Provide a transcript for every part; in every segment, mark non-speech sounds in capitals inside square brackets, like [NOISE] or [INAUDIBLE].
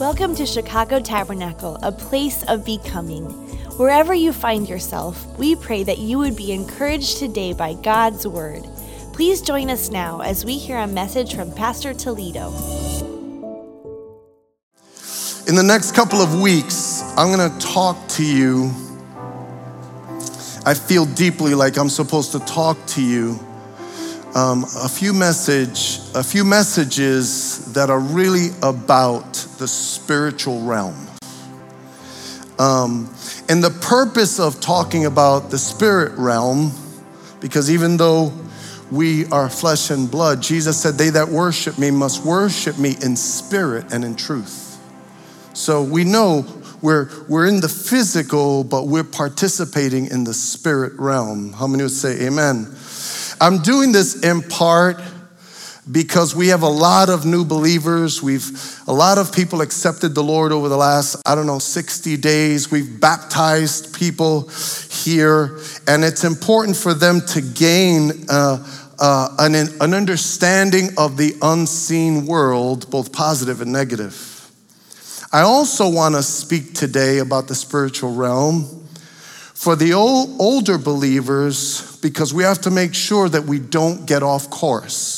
Welcome to Chicago Tabernacle, a place of becoming. Wherever you find yourself, we pray that you would be encouraged today by God's Word. Please join us now as we hear a message from Pastor Toledo. In the next couple of weeks, I'm going to talk to you. I feel deeply like I'm supposed to talk to you um, a few message, a few messages that are really about the spiritual realm. Um, and the purpose of talking about the spirit realm, because even though we are flesh and blood, Jesus said, They that worship me must worship me in spirit and in truth. So we know we're, we're in the physical, but we're participating in the spirit realm. How many would say amen? I'm doing this in part because we have a lot of new believers. We've a lot of people accepted the Lord over the last, I don't know, 60 days. We've baptized people here, and it's important for them to gain uh, uh, an, an understanding of the unseen world, both positive and negative. I also want to speak today about the spiritual realm for the old, older believers because we have to make sure that we don't get off course.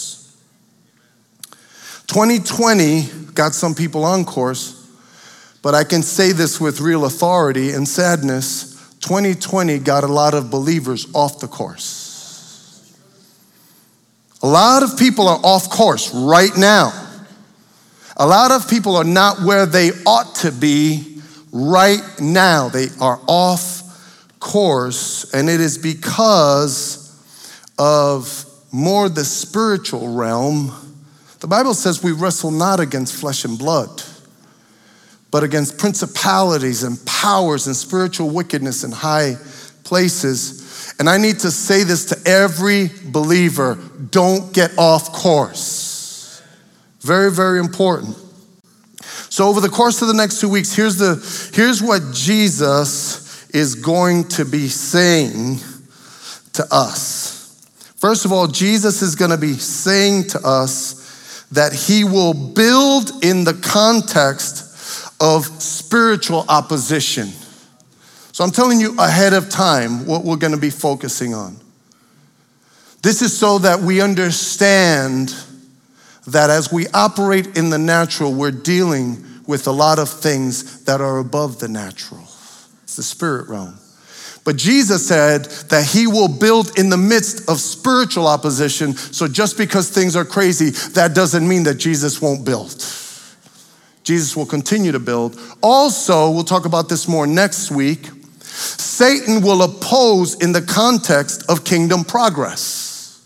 2020 got some people on course, but I can say this with real authority and sadness 2020 got a lot of believers off the course. A lot of people are off course right now. A lot of people are not where they ought to be right now. They are off course, and it is because of more the spiritual realm. The Bible says we wrestle not against flesh and blood, but against principalities and powers and spiritual wickedness in high places. And I need to say this to every believer don't get off course. Very, very important. So, over the course of the next two weeks, here's, the, here's what Jesus is going to be saying to us. First of all, Jesus is going to be saying to us that he will build in the context of spiritual opposition. So I'm telling you ahead of time what we're going to be focusing on. This is so that we understand that as we operate in the natural, we're dealing with a lot of things that are above the natural. It's the spirit realm. But Jesus said that he will build in the midst of spiritual opposition. So just because things are crazy, that doesn't mean that Jesus won't build. Jesus will continue to build. Also, we'll talk about this more next week. Satan will oppose in the context of kingdom progress.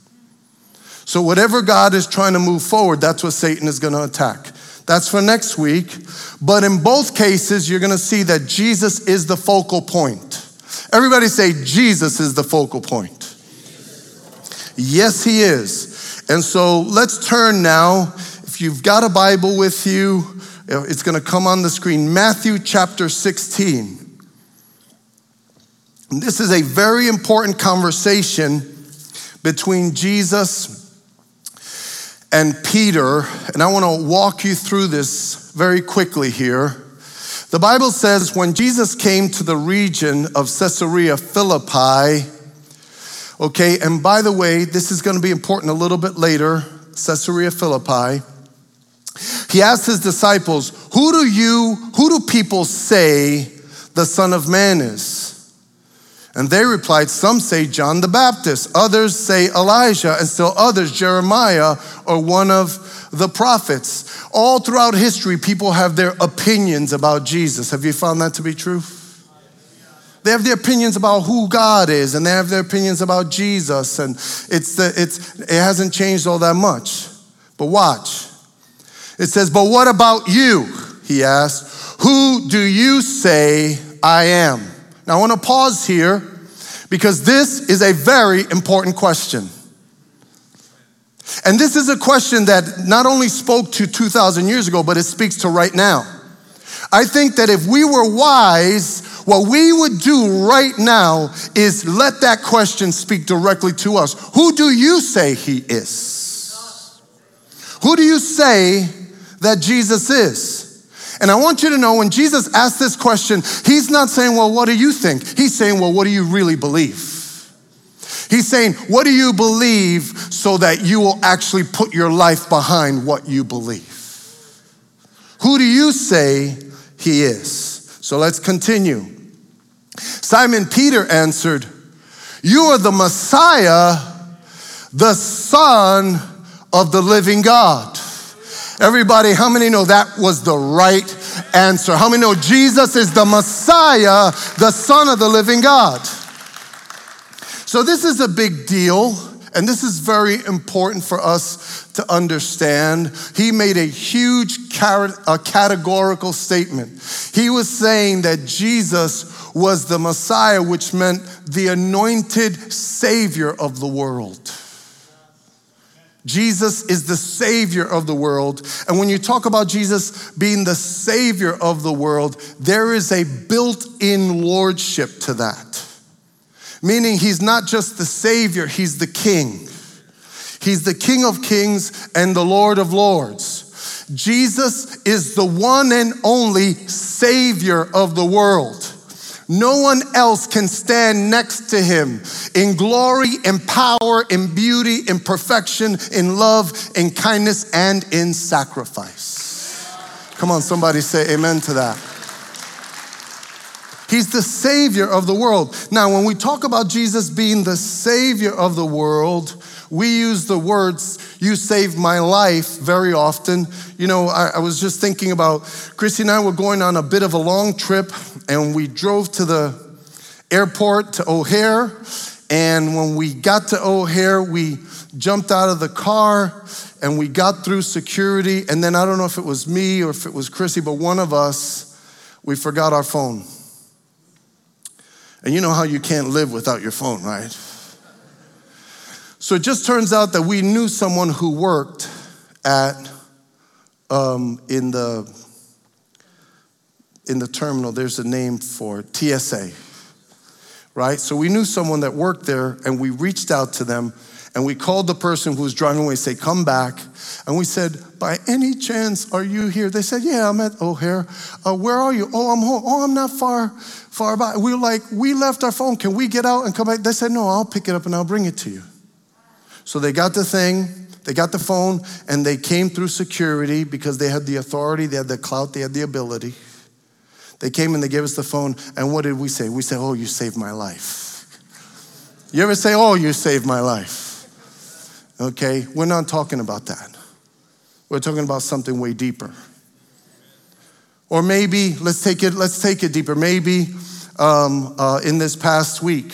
So, whatever God is trying to move forward, that's what Satan is going to attack. That's for next week. But in both cases, you're going to see that Jesus is the focal point. Everybody say, Jesus is the focal point. Yes, he is. And so let's turn now. If you've got a Bible with you, uh, it's going to come on the screen. Matthew chapter 16. And this is a very important conversation between Jesus and Peter, and I want to walk you through this very quickly here. The Bible says when Jesus came to the region of Caesarea Philippi, okay, and by the way, this is going to be important a little bit later, Caesarea Philippi. He asked his disciples, Who do you, who do people say the Son of Man is? And they replied, Some say John the Baptist, others say Elijah, and still others Jeremiah or one of the prophets. All throughout history, people have their opinions about Jesus. Have you found that to be true? They have their opinions about who God is, and they have their opinions about Jesus, and it's the, it's, it hasn't changed all that much. But watch. It says, But what about you? He asked, Who do you say I am? Now, I want to pause here because this is a very important question. And this is a question that not only spoke to 2,000 years ago, but it speaks to right now. I think that if we were wise, what we would do right now is let that question speak directly to us. Who do you say he is? Who do you say that Jesus is? And I want you to know when Jesus asked this question, he's not saying, Well, what do you think? He's saying, Well, what do you really believe? He's saying, What do you believe so that you will actually put your life behind what you believe? Who do you say he is? So let's continue. Simon Peter answered, You are the Messiah, the Son of the living God. Everybody, how many know that was the right answer? How many know Jesus is the Messiah, the Son of the living God? So, this is a big deal, and this is very important for us to understand. He made a huge a categorical statement. He was saying that Jesus was the Messiah, which meant the anointed Savior of the world. Jesus is the Savior of the world. And when you talk about Jesus being the Savior of the world, there is a built in lordship to that. Meaning, He's not just the Savior, He's the King. He's the King of kings and the Lord of lords. Jesus is the one and only Savior of the world. No one else can stand next to him in glory, in power, in beauty, in perfection, in love, in kindness, and in sacrifice. Come on, somebody say amen to that. He's the Savior of the world. Now, when we talk about Jesus being the Savior of the world, we use the words, you saved my life, very often. You know, I, I, was just thinking about Christy and I were going on a bit of a long trip, and we drove to the airport to O'Hare. And when we got to O'Hare, we jumped out of the car and we got through security. And then I don't know if it was me or if it was Chrissy, but one of us, we forgot our phone. And you know how you can't live without your phone, right? So it just turns out that we knew someone who worked at um, in the in the terminal. There's a name for TSA, right? So we knew someone that worked there, and we reached out to them, and we called the person who was driving away. Say, come back, and we said, by any chance, are you here? They said, yeah, I'm at O'Hare. Uh, where are you? Oh, I'm home. Oh, I'm not far far by. We were like, we left our phone. Can we get out and come back? They said, no, I'll pick it up and I'll bring it to you. So they got the thing, they got the phone, and they came through security because they had the authority, they had the clout, they had the ability. They came and they gave us the phone, and what did we say? We said, Oh, you saved my life. You ever say, Oh, you saved my life? Okay, we're not talking about that. We're talking about something way deeper. Or maybe, let's take it, let's take it deeper. Maybe um, uh, in this past week,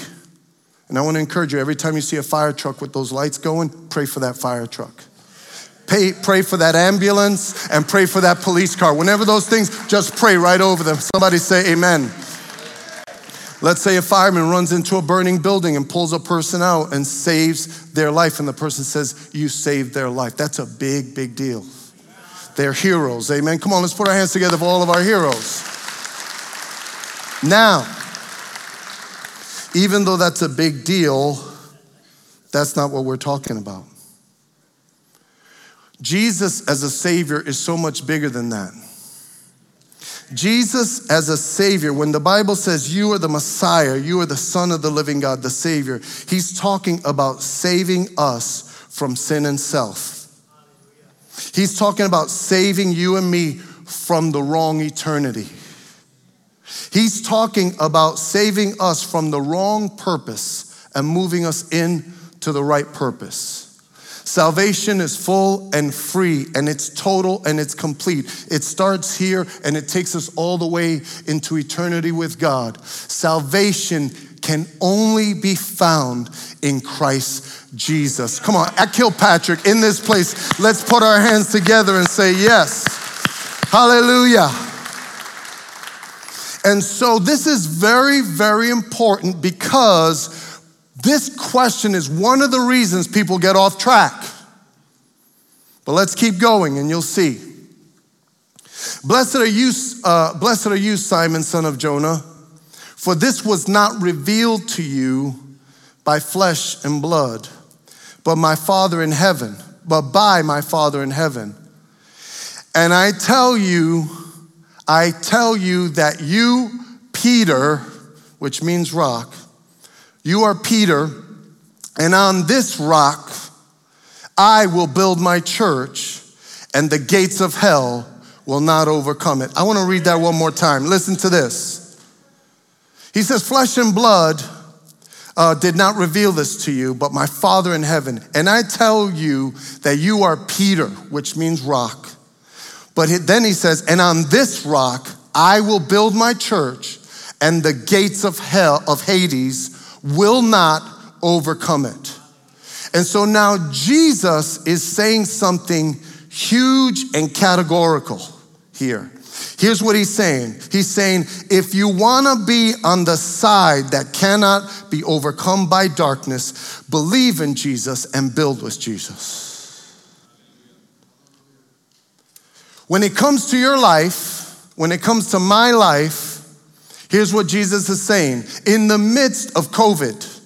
and I want to encourage you every time you see a fire truck with those lights going, pray for that fire truck. Pay, pray for that ambulance and pray for that police car. Whenever those things, just pray right over them. Somebody say amen. Let's say a fireman runs into a burning building and pulls a person out and saves their life, and the person says, You saved their life. That's a big, big deal. They're heroes. Amen. Come on, let's put our hands together for all of our heroes. Now, even though that's a big deal, that's not what we're talking about. Jesus as a Savior is so much bigger than that. Jesus as a Savior, when the Bible says you are the Messiah, you are the Son of the living God, the Savior, He's talking about saving us from sin and self. He's talking about saving you and me from the wrong eternity. He's talking about saving us from the wrong purpose and moving us into the right purpose. Salvation is full and free, and it's total and it's complete. It starts here and it takes us all the way into eternity with God. Salvation can only be found in Christ Jesus. Come on, at Kilpatrick, in this place, let's put our hands together and say, Yes. Hallelujah. And so this is very, very important because this question is one of the reasons people get off track. But let's keep going and you'll see. Blessed are you, uh, blessed are you, Simon, son of Jonah, for this was not revealed to you by flesh and blood, but my Father in heaven, but by my Father in heaven. And I tell you, I tell you that you, Peter, which means rock, you are Peter, and on this rock I will build my church, and the gates of hell will not overcome it. I want to read that one more time. Listen to this. He says, Flesh and blood uh, did not reveal this to you, but my Father in heaven. And I tell you that you are Peter, which means rock. But then he says, And on this rock I will build my church, and the gates of hell, of Hades, will not overcome it. And so now Jesus is saying something huge and categorical here. Here's what he's saying He's saying, if you want to be on the side that cannot be overcome by darkness, believe in Jesus and build with Jesus. When it comes to your life, when it comes to my life, here's what Jesus is saying. In the midst of COVID,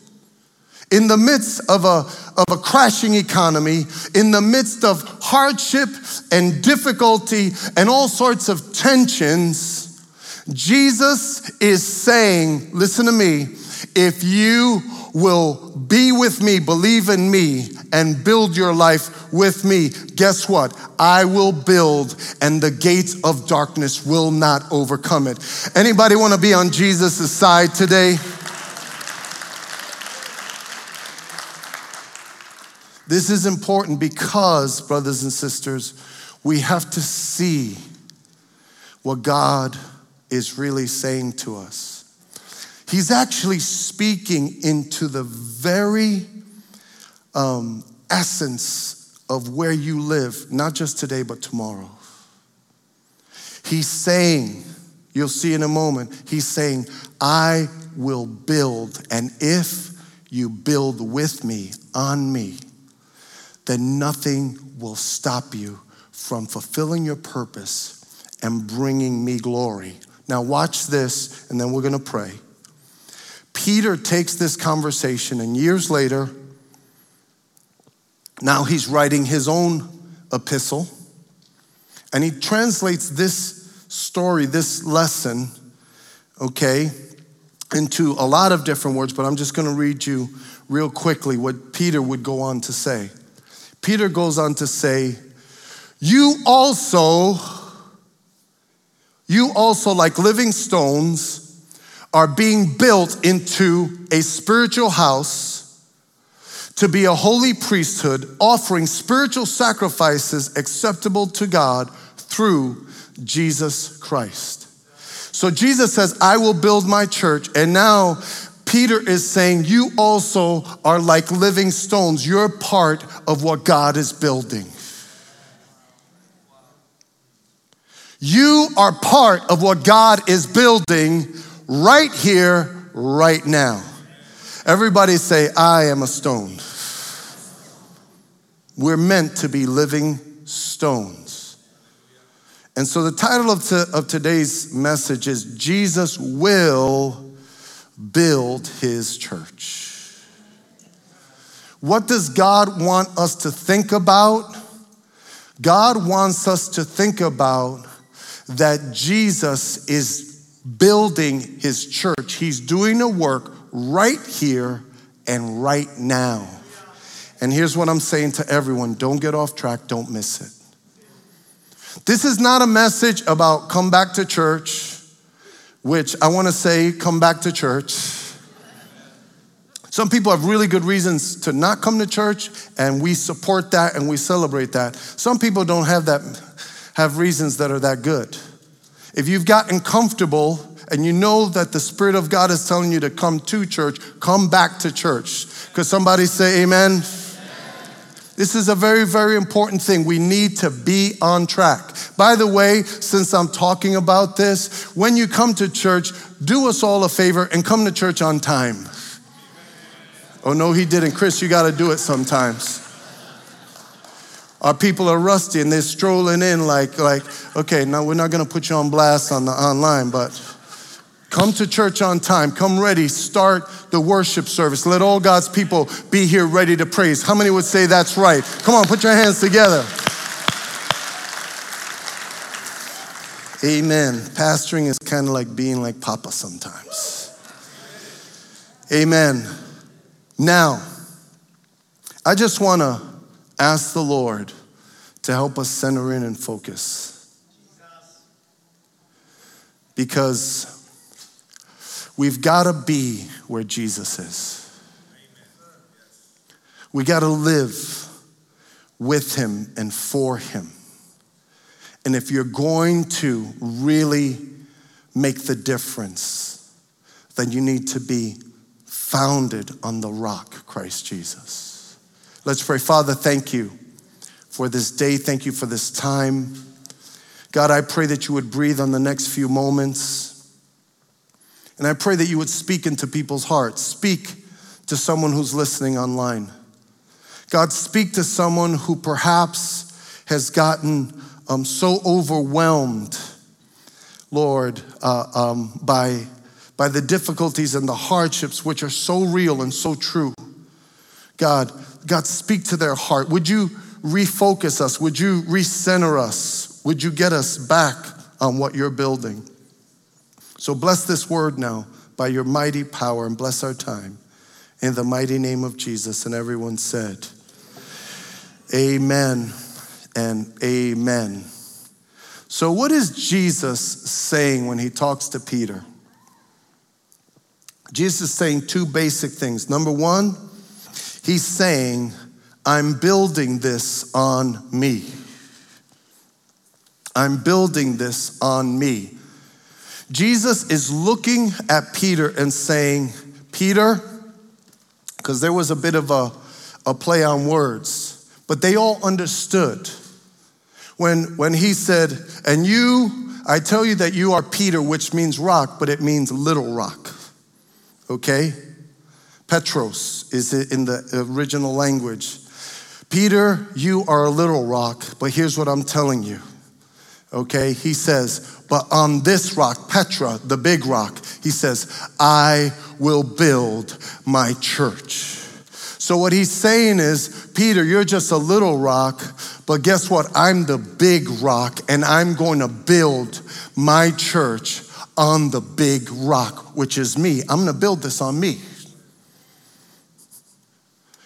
in the midst of a, of a crashing economy, in the midst of hardship and difficulty and all sorts of tensions, Jesus is saying, listen to me, if you will be with me, believe in me, and build your life with me, guess what? I will build and the gates of darkness will not overcome it. Anybody want to be on Jesus' side today? This is important because, brothers and sisters, we have to see what God is really saying to us. He's actually speaking into the very um, essence of where you live, not just today, but tomorrow. He's saying, you'll see in a moment, he's saying, I will build, and if you build with me, on me, then nothing will stop you from fulfilling your purpose and bringing me glory. Now, watch this, and then we're gonna pray. Peter takes this conversation, and years later, now he's writing his own epistle, and he translates this story, this lesson, okay, into a lot of different words, but I'm just gonna read you real quickly what Peter would go on to say. Peter goes on to say, You also, you also, like living stones, are being built into a spiritual house to be a holy priesthood, offering spiritual sacrifices acceptable to God through Jesus Christ. So Jesus says, I will build my church. And now Peter is saying, You also are like living stones. You're part of what God is building. You are part of what God is building right here, right now. Everybody say, I am a stone. We're meant to be living stones. And so the title of, to, of today's message is Jesus will build his church. What does God want us to think about? God wants us to think about that Jesus is building his church. He's doing a work right here and right now. And here's what I'm saying to everyone don't get off track, don't miss it. This is not a message about come back to church which I want to say, come back to church. Some people have really good reasons to not come to church, and we support that and we celebrate that. Some people don't have that, have reasons that are that good. If you've gotten comfortable and you know that the Spirit of God is telling you to come to church, come back to church. Could somebody say amen? This is a very, very important thing. We need to be on track. By the way, since I'm talking about this, when you come to church, do us all a favor and come to church on time. Oh, no, he didn't. Chris, you got to do it sometimes. Our people are rusty and they're strolling in like, like, okay, now we're not going to put you on blast on the online, but Come to church on time. Come ready. Start the worship service. Let all God's people be here ready to praise. How many would say that's right? Come on, put your hands together. Amen. Pastoring is kind of like being like Papa sometimes. Amen. Now, I just want to ask the Lord to help us center in and focus. Because we've got to be where Jesus is. We got to live with him and for him. And if you're going to really make the difference, then you need to be founded on the rock, Christ Jesus. Let's pray. Father, thank you for this day. Thank you for this time. God, I pray that you would breathe on the next few moments. And I pray that you would speak into people's hearts. Speak to someone who's listening online. God, speak to someone who perhaps has gotten um, so overwhelmed, Lord, uh, um, by, by the difficulties and the hardships which are so real and so true. God, God, speak to their heart. Would you refocus us? Would you recenter us? Would you get us back on what you're building? So bless this word now by your mighty power and bless our time. In the mighty name of Jesus. And everyone said, Amen and amen. So, what is Jesus saying when he talks to Peter? Jesus is saying two basic things. Number one, he's saying, I'm building this on me. I'm building this on me. Jesus is looking at Peter and saying, Peter, because there was a bit of a, a play on words. But they all understood when, when he said, And you, I tell you that you are Peter, which means rock, but it means little rock. Okay? Petros is in the original language. Peter, you are a little rock, but here's what I'm telling you. Okay? He says, But on this rock, Petra, the big rock, he says, I will build my church. So, what he's saying is, Peter, you're just a little rock, but guess what? I'm the big rock, and I'm going to build my church on the big rock, which is me. I'm going to build this on me.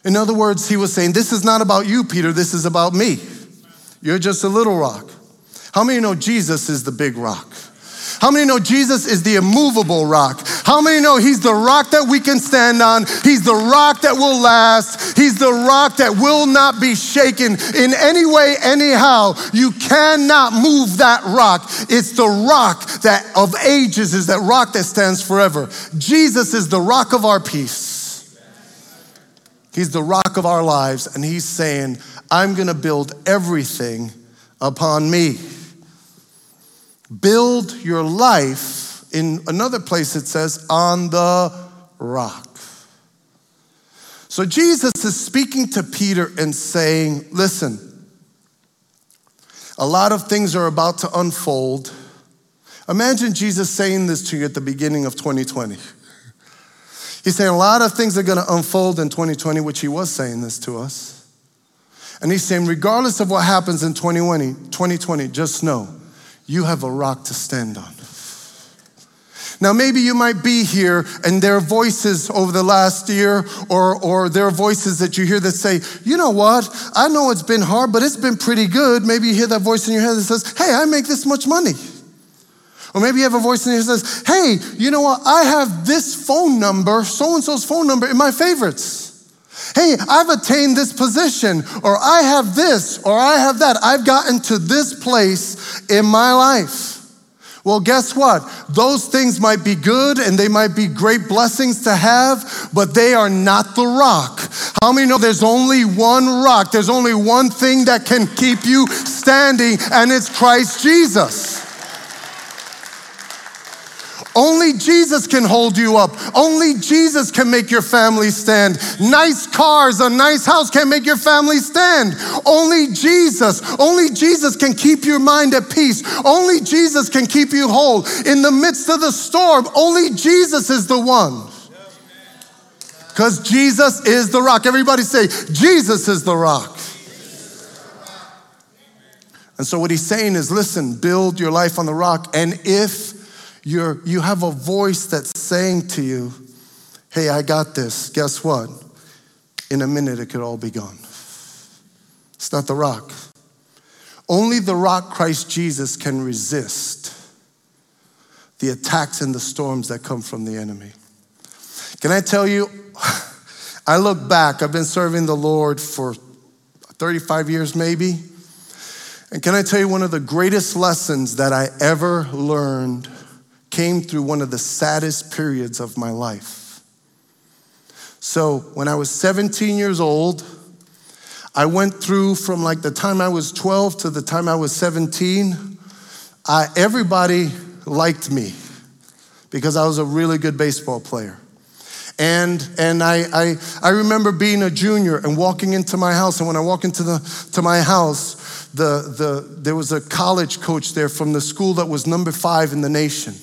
In other words, he was saying, This is not about you, Peter, this is about me. You're just a little rock. How many know Jesus is the big rock? How many know Jesus is the immovable rock? How many know He's the rock that we can stand on? He's the rock that will last. He's the rock that will not be shaken in any way, anyhow. You cannot move that rock. It's the rock that of ages is that rock that stands forever. Jesus is the rock of our peace. He's the rock of our lives, and He's saying, I'm gonna build everything upon me. Build your life, in another place it says, on the rock. So Jesus is speaking to Peter and saying, Listen, a lot of things are about to unfold. Imagine Jesus saying this to you at the beginning of 2020. He's saying a lot of things are going to unfold in 2020, which he was saying this to us. And he's saying, regardless of what happens in 2020, 2020 just know you have a rock to stand on. Now, maybe you might be here and there are voices over the last year, or, or there are voices that you hear that say, you know what? I know it's been hard, but it's been pretty good. Maybe you hear that voice in your head that says, hey, I make this much money. Or maybe you have a voice in head that says, hey, you know what? I have this phone number, so and so's phone number in my favorites. Hey, I've attained this position, or I have this, or I have that. I've gotten to this place in my life. Well, guess what? Those things might be good and they might be great blessings to have, but they are not the rock. How many know there's only one rock? There's only one thing that can keep you standing, and it's Christ Jesus. Only Jesus can hold you up. Only Jesus can make your family stand. Nice cars, a nice house can't make your family stand. Only Jesus, only Jesus can keep your mind at peace. Only Jesus can keep you whole. In the midst of the storm, only Jesus is the one. Because Jesus is the rock. Everybody say, Jesus is the rock. And so what he's saying is listen, build your life on the rock. And if you're, you have a voice that's saying to you, hey, I got this, guess what? In a minute, it could all be gone. It's not the rock. Only the rock, Christ Jesus, can resist the attacks and the storms that come from the enemy. Can I tell you, [LAUGHS] I look back, I've been serving the Lord for 35 years maybe. And can I tell you, one of the greatest lessons that I ever learned came through one of the saddest periods of my life. So, when I was 17 years old, I went through from like the time I was 12 to the time I was 17. I, everybody liked me because I was a really good baseball player. And, and I, I, I remember being a junior and walking into my house. And when I walk into the, to my house, the, the, there was a college coach there from the school that was number five in the nation.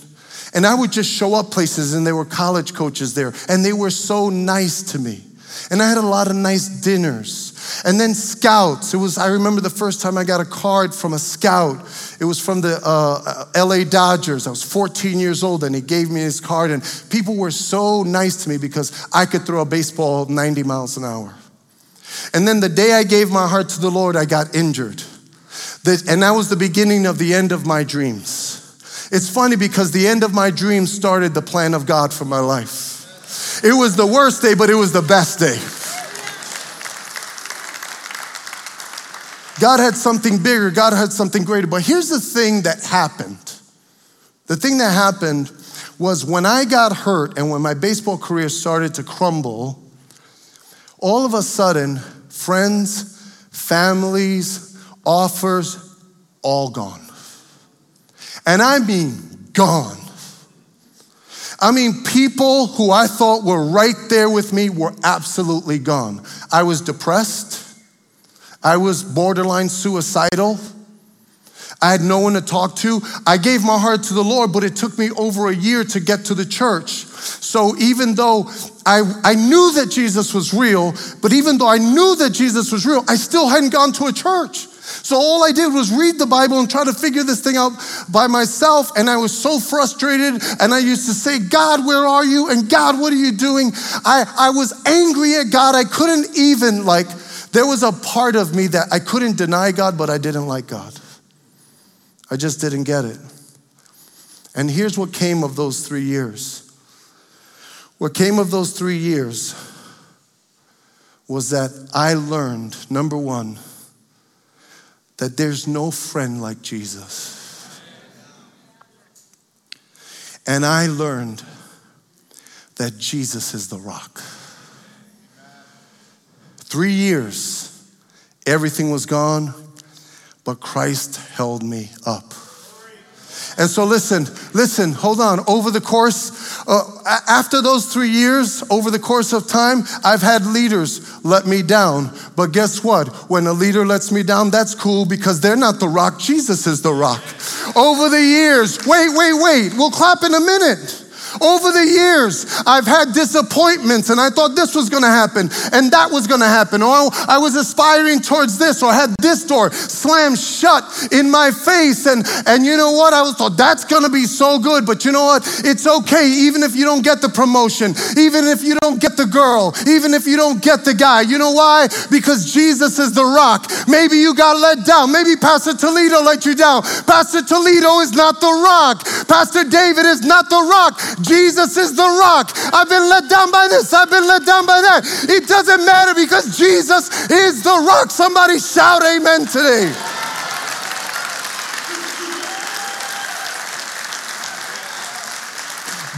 And I would just show up places and there were college coaches there. And they were so nice to me. And I had a lot of nice dinners. And then scouts. It was, I remember the first time I got a card from a scout. It was from the uh, LA Dodgers. I was 14 years old and he gave me his card. And people were so nice to me because I could throw a baseball 90 miles an hour. And then the day I gave my heart to the Lord, I got injured. And that was the beginning of the end of my dreams. It's funny because the end of my dream started the plan of God for my life. It was the worst day, but it was the best day. God had something bigger, God had something greater. But here's the thing that happened the thing that happened was when I got hurt and when my baseball career started to crumble, all of a sudden, friends, families, offers, all gone. And I mean, gone. I mean, people who I thought were right there with me were absolutely gone. I was depressed. I was borderline suicidal. I had no one to talk to. I gave my heart to the Lord, but it took me over a year to get to the church. So even though I, I knew that Jesus was real, but even though I knew that Jesus was real, I still hadn't gone to a church. So all I did was read the Bible and try to figure this thing out by myself. And I was so frustrated. And I used to say, God, where are you? And God, what are you doing? I, I was angry at God. I couldn't even like there was a part of me that I couldn't deny God, but I didn't like God. I just didn't get it. And here's what came of those three years. What came of those three years was that I learned, number one, that there's no friend like Jesus. And I learned that Jesus is the rock. Three years, everything was gone, but Christ held me up. And so, listen, listen, hold on. Over the course, uh, after those three years, over the course of time, I've had leaders let me down. But guess what? When a leader lets me down, that's cool because they're not the rock. Jesus is the rock. Over the years, wait, wait, wait, we'll clap in a minute. Over the years, I've had disappointments and I thought this was gonna happen and that was gonna happen. Or I was aspiring towards this or I had this door slammed shut in my face. And, and you know what? I was thought that's gonna be so good. But you know what? It's okay even if you don't get the promotion, even if you don't get the girl, even if you don't get the guy. You know why? Because Jesus is the rock. Maybe you got let down. Maybe Pastor Toledo let you down. Pastor Toledo is not the rock. Pastor David is not the rock. Jesus is the rock. I've been let down by this, I've been let down by that. It doesn't matter because Jesus is the rock. Somebody shout amen today.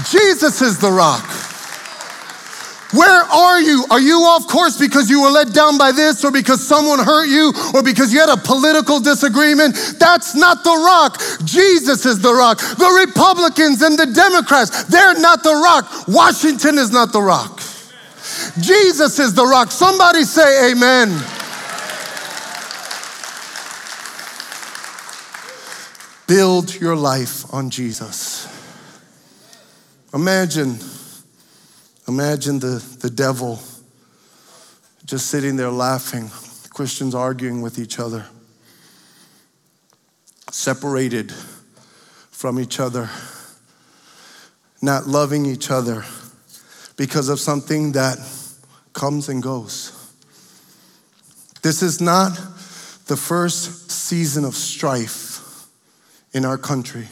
Jesus is the rock. Where are you? Are you off course because you were let down by this or because someone hurt you or because you had a political disagreement? That's not the rock. Jesus is the rock. The Republicans and the Democrats, they're not the rock. Washington is not the rock. Jesus is the rock. Somebody say amen. Build your life on Jesus. Imagine Imagine the, the devil just sitting there laughing, Christians arguing with each other. separated from each other, not loving each other because of something that comes and goes. This is not the first season of strife in our country.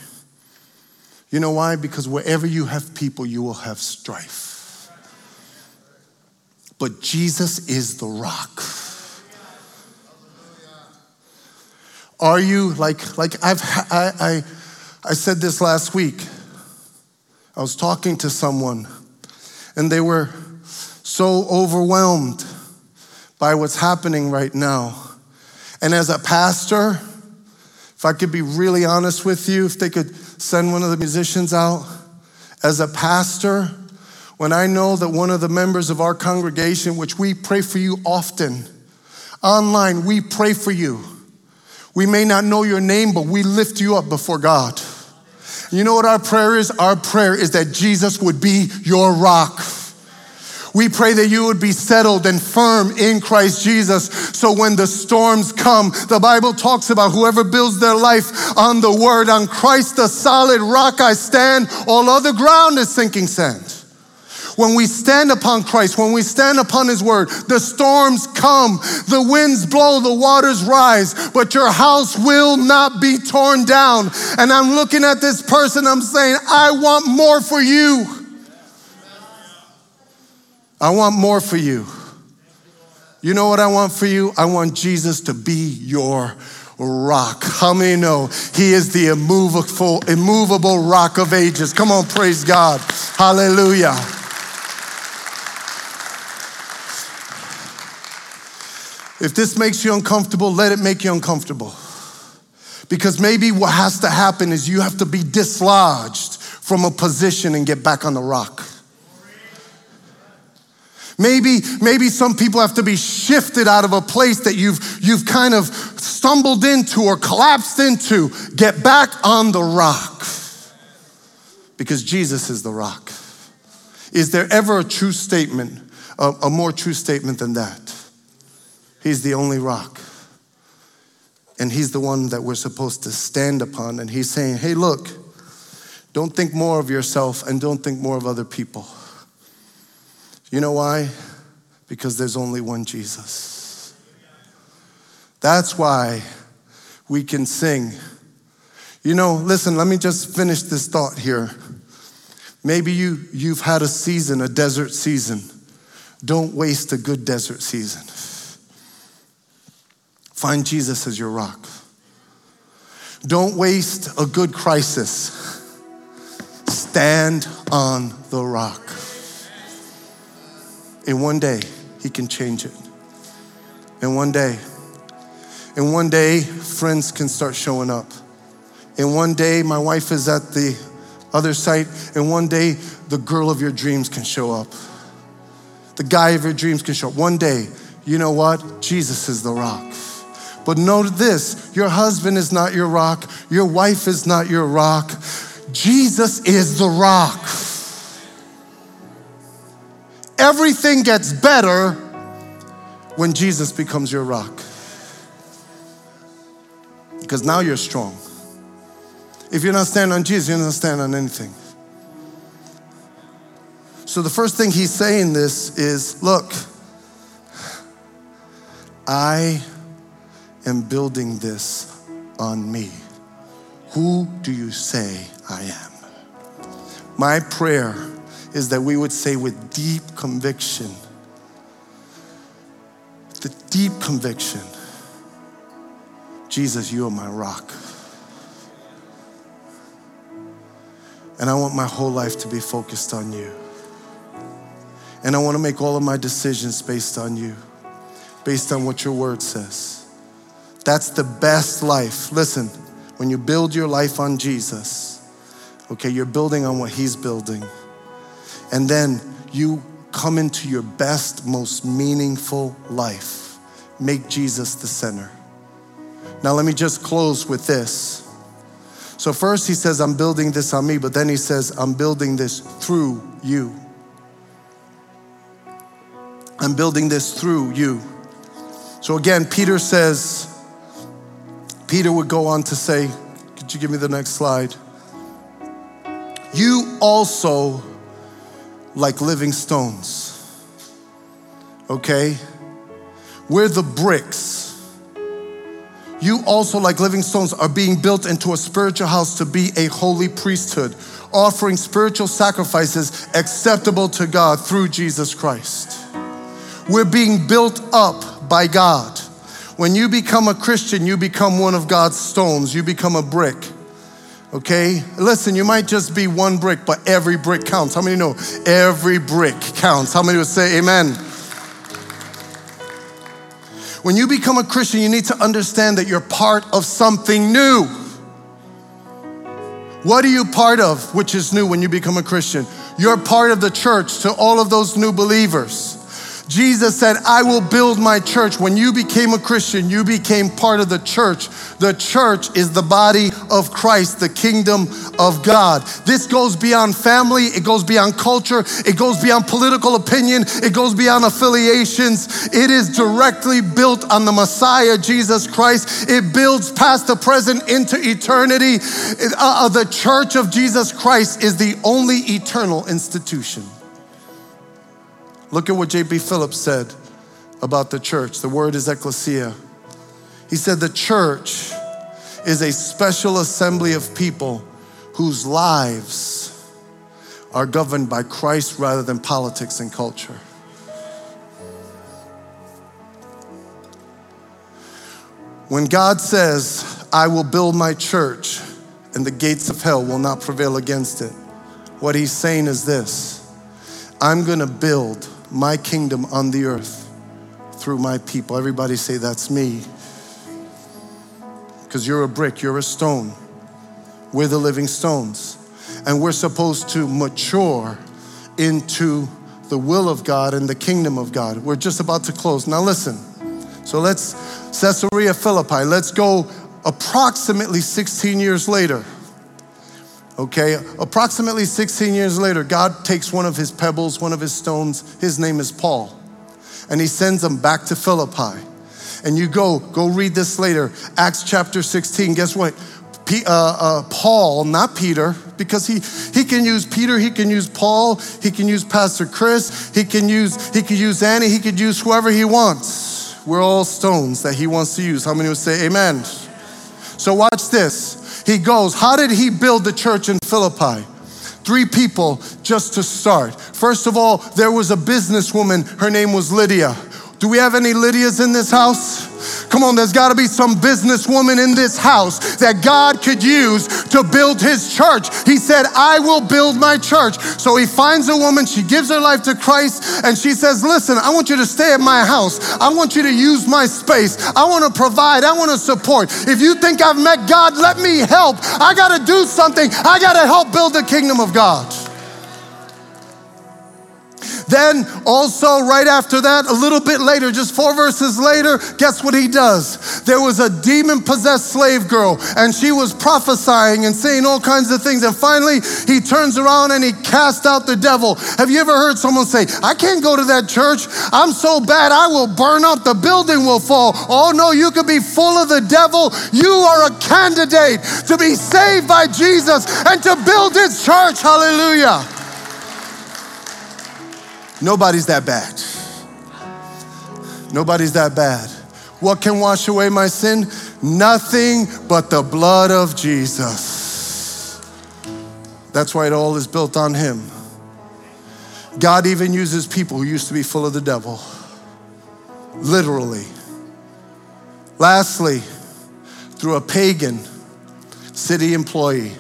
You know why? Because wherever you have people, you will have strife. But Jesus is the rock. Are you like like I've I, I I said this last week. I was talking to someone and they were so overwhelmed by what's happening right now. And as a pastor, if I could be really honest with you, if they could send one of the musicians out, as a pastor, when I know that one of the members of our congregation, which we pray for you often, online, we pray for you. We may not know your name, but we lift you up before God. You know what our prayer is? Our prayer is that Jesus would be your rock. We pray that you would be settled and firm in Christ Jesus. So when the storms come, the Bible talks about whoever builds their life on the word, on Christ, the solid rock I stand, all other ground is sinking sand. When we stand upon Christ, when we stand upon His Word, the storms come, the winds blow, the waters rise, but your house will not be torn down. And I'm looking at this person, I'm saying, I want more for you. I want more for you. You know what I want for you? I want Jesus to be your rock. How many know he is the immovable, immovable rock of ages? Come on, praise God. Hallelujah. If this makes you uncomfortable, let it make you uncomfortable. Because maybe what has to happen is you have to be dislodged from a position and get back on the rock. Maybe, maybe some people have to be shifted out of a place that you've, you've kind of stumbled into or collapsed into. Get back on the rock. Because Jesus is the rock. Is there ever a true statement, a, a more true statement than that? He's the only rock. And He's the one that we're supposed to stand upon. And He's saying, hey, look, don't think more of yourself and don't think more of other people. You know why? Because there's only one Jesus. That's why we can sing. You know, listen, let me just finish this thought here. Maybe you, you've had a season, a desert season. Don't waste a good desert season. Find Jesus as your rock. Don't waste a good crisis. Stand on the rock. And one day, He can change it. And one day. and one day, friends can start showing up. And one day, my wife is at the other site. And one day, the girl of your dreams can show up. The guy of your dreams can show up. One day, you know what? Jesus is the rock. But note this your husband is not your rock, your wife is not your rock. Jesus is the rock. Everything gets better when Jesus becomes your rock. Because now you're strong. If you're not standing on Jesus, you're not standing on anything. So the first thing he's saying this is look, I am building this on me. Who do you say I am? My prayer is that we would say with deep conviction, the deep conviction, Jesus, you are my rock. And I want my whole life to be focused on you. And I want to make all of my decisions based on you, based on what your word says. That's the best life. Listen, when you build your life on Jesus, okay, you're building on what He's building. And then you come into your best, most meaningful life. Make Jesus the center. Now, let me just close with this. So, first, he says, I'm building this on me, but then he says, I'm building this through you. I'm building this through you. So, again, Peter says, Peter would go on to say, Could you give me the next slide? You also, like living stones, okay? We're the bricks. You also, like living stones, are being built into a spiritual house to be a holy priesthood, offering spiritual sacrifices acceptable to God through Jesus Christ. We're being built up by God. When you become a Christian, you become one of God's stones, you become a brick. Okay? Listen, you might just be one brick, but every brick counts. How many know every brick counts? How many would say amen? When you become a Christian, you need to understand that you're part of something new. What are you part of, which is new when you become a Christian? You're part of the church to all of those new believers. Jesus said, I will build my church. When you became a Christian, you became part of the church. The church is the body of Christ, the kingdom of God. This goes beyond family, it goes beyond culture, it goes beyond political opinion, it goes beyond affiliations. It is directly built on the Messiah, Jesus Christ. It builds past the present into eternity. Uh, uh the church of Jesus Christ is the only eternal institution. Look at what J.B. Phillips said about the church. The word is ecclesia. He said, The church is a special assembly of people whose lives are governed by Christ rather than politics and culture. When God says, I will build my church and the gates of hell will not prevail against it, what he's saying is this I'm gonna build my kingdom on the earth through my people. Everybody say, That's me. Because you're a brick, you're a stone. We're the living stones. And we're supposed to mature into the will of God and the kingdom of God. We're just about to close. Now, listen. So let's, Caesarea Philippi, let's go approximately 16 years later. Okay, approximately 16 years later, God takes one of his pebbles, one of his stones, his name is Paul, and he sends him back to Philippi. And you go, go read this later, Acts chapter 16. Guess what? P, uh, uh, Paul, not Peter, because he, he can use Peter, he can use Paul, he can use Pastor Chris, he can use he could use Annie, he could use whoever he wants. We're all stones that he wants to use. How many would say amen? So watch this. He goes, How did he build the church in Philippi? Three people just to start. First of all, there was a businesswoman, her name was Lydia. Do we have any Lydias in this house? Come on, there's got to be some businesswoman in this house that God could use to build his church. He said, I will build my church. So he finds a woman, she gives her life to Christ, and she says, Listen, I want you to stay at my house. I want you to use my space. I want to provide. I want to support. If you think I've met God, let me help. I got to do something. I got to help build the kingdom of God. Then, also, right after that, a little bit later, just four verses later, guess what he does? There was a demon possessed slave girl, and she was prophesying and saying all kinds of things. And finally, he turns around and he casts out the devil. Have you ever heard someone say, I can't go to that church? I'm so bad, I will burn up, the building will fall. Oh no, you could be full of the devil. You are a candidate to be saved by Jesus and to build his church. Hallelujah. Nobody's that bad. Nobody's that bad. What can wash away my sin? Nothing but the blood of Jesus. That's why it all is built on Him. God even uses people who used to be full of the devil, literally. Lastly, through a pagan city employee.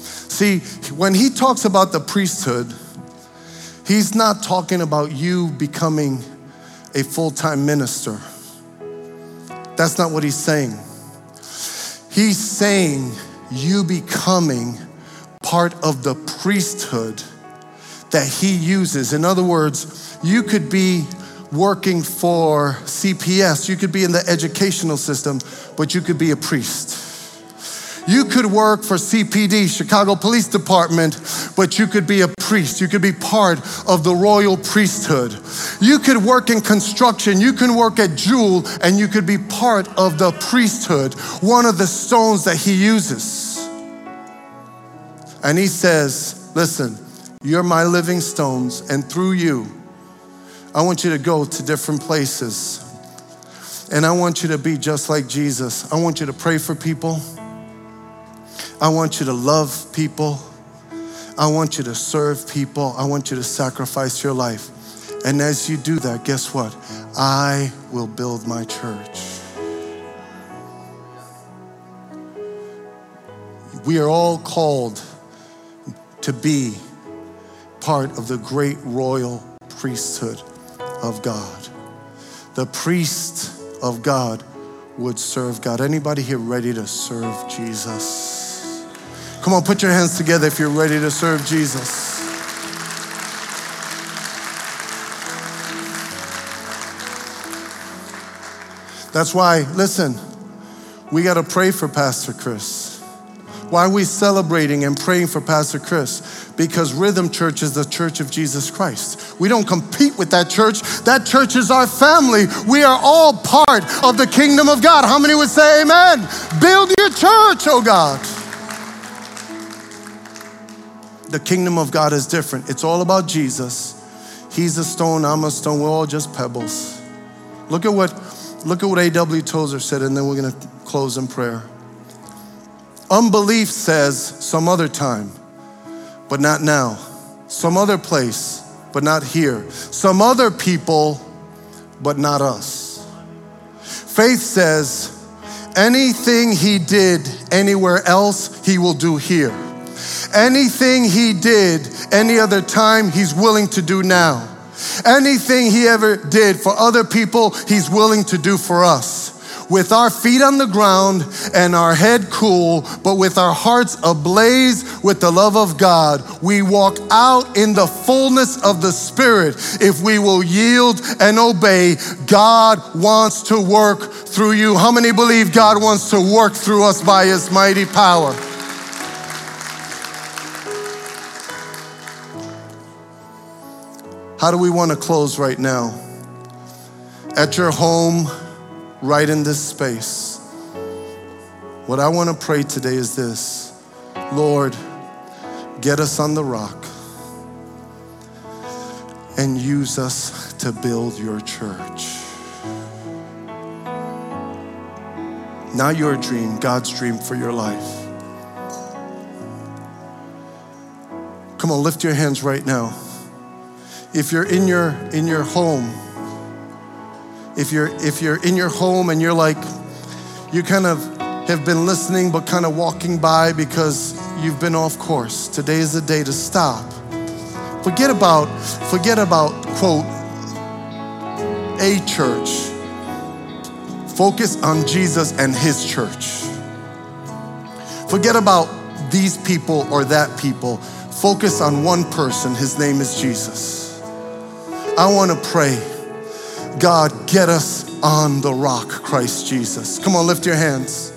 See, when he talks about the priesthood, He's not talking about you becoming a full time minister. That's not what he's saying. He's saying you becoming part of the priesthood that he uses. In other words, you could be working for CPS, you could be in the educational system, but you could be a priest. You could work for CPD, Chicago Police Department, but you could be a priest. You could be part of the royal priesthood. You could work in construction. You can work at Jewel, and you could be part of the priesthood, one of the stones that he uses. And he says, Listen, you're my living stones, and through you, I want you to go to different places. And I want you to be just like Jesus. I want you to pray for people. I want you to love people. I want you to serve people. I want you to sacrifice your life. And as you do that, guess what? I will build my church. We are all called to be part of the great royal priesthood of God. The priest of God would serve God. Anybody here ready to serve Jesus? Come on, put your hands together if you're ready to serve Jesus. That's why, listen, we got to pray for Pastor Chris. Why are we celebrating and praying for Pastor Chris? Because Rhythm Church is the church of Jesus Christ. We don't compete with that church. That church is our family. We are all part of the kingdom of God. How many would say amen? Build your church, oh God. The kingdom of God is different. It's all about Jesus. He's a stone, I'm a stone. We're all just pebbles. Look at what look at what A.W. Tozer said, and then we're gonna close in prayer. Unbelief says some other time, but not now. Some other place, but not here. Some other people, but not us. Faith says anything he did anywhere else, he will do here. Anything he did any other time, he's willing to do now. Anything he ever did for other people, he's willing to do for us with our feet on the ground and our head cool, but with our hearts ablaze with the love of God, we walk out in the fullness of the Spirit. If we will yield and obey, God wants to work through you. How many believe God wants to work through us by His mighty power? How do we want to close right now? At your home, right in this space. What I want to pray today is this Lord, get us on the rock and use us to build your church. Not your dream, God's dream for your life. Come on, lift your hands right now. If you're in your in your home, if you're if you're in your home and you're like you kind of have been listening but kind of walking by because you've been off course. Today is the day to stop. Forget about forget about quote a church. Focus on jesus and his church. Forget about these people or that people. Focus on one person. His name is jesus i want to pray God, get us on the rock, Christ Jesus. Come on, lift your hands.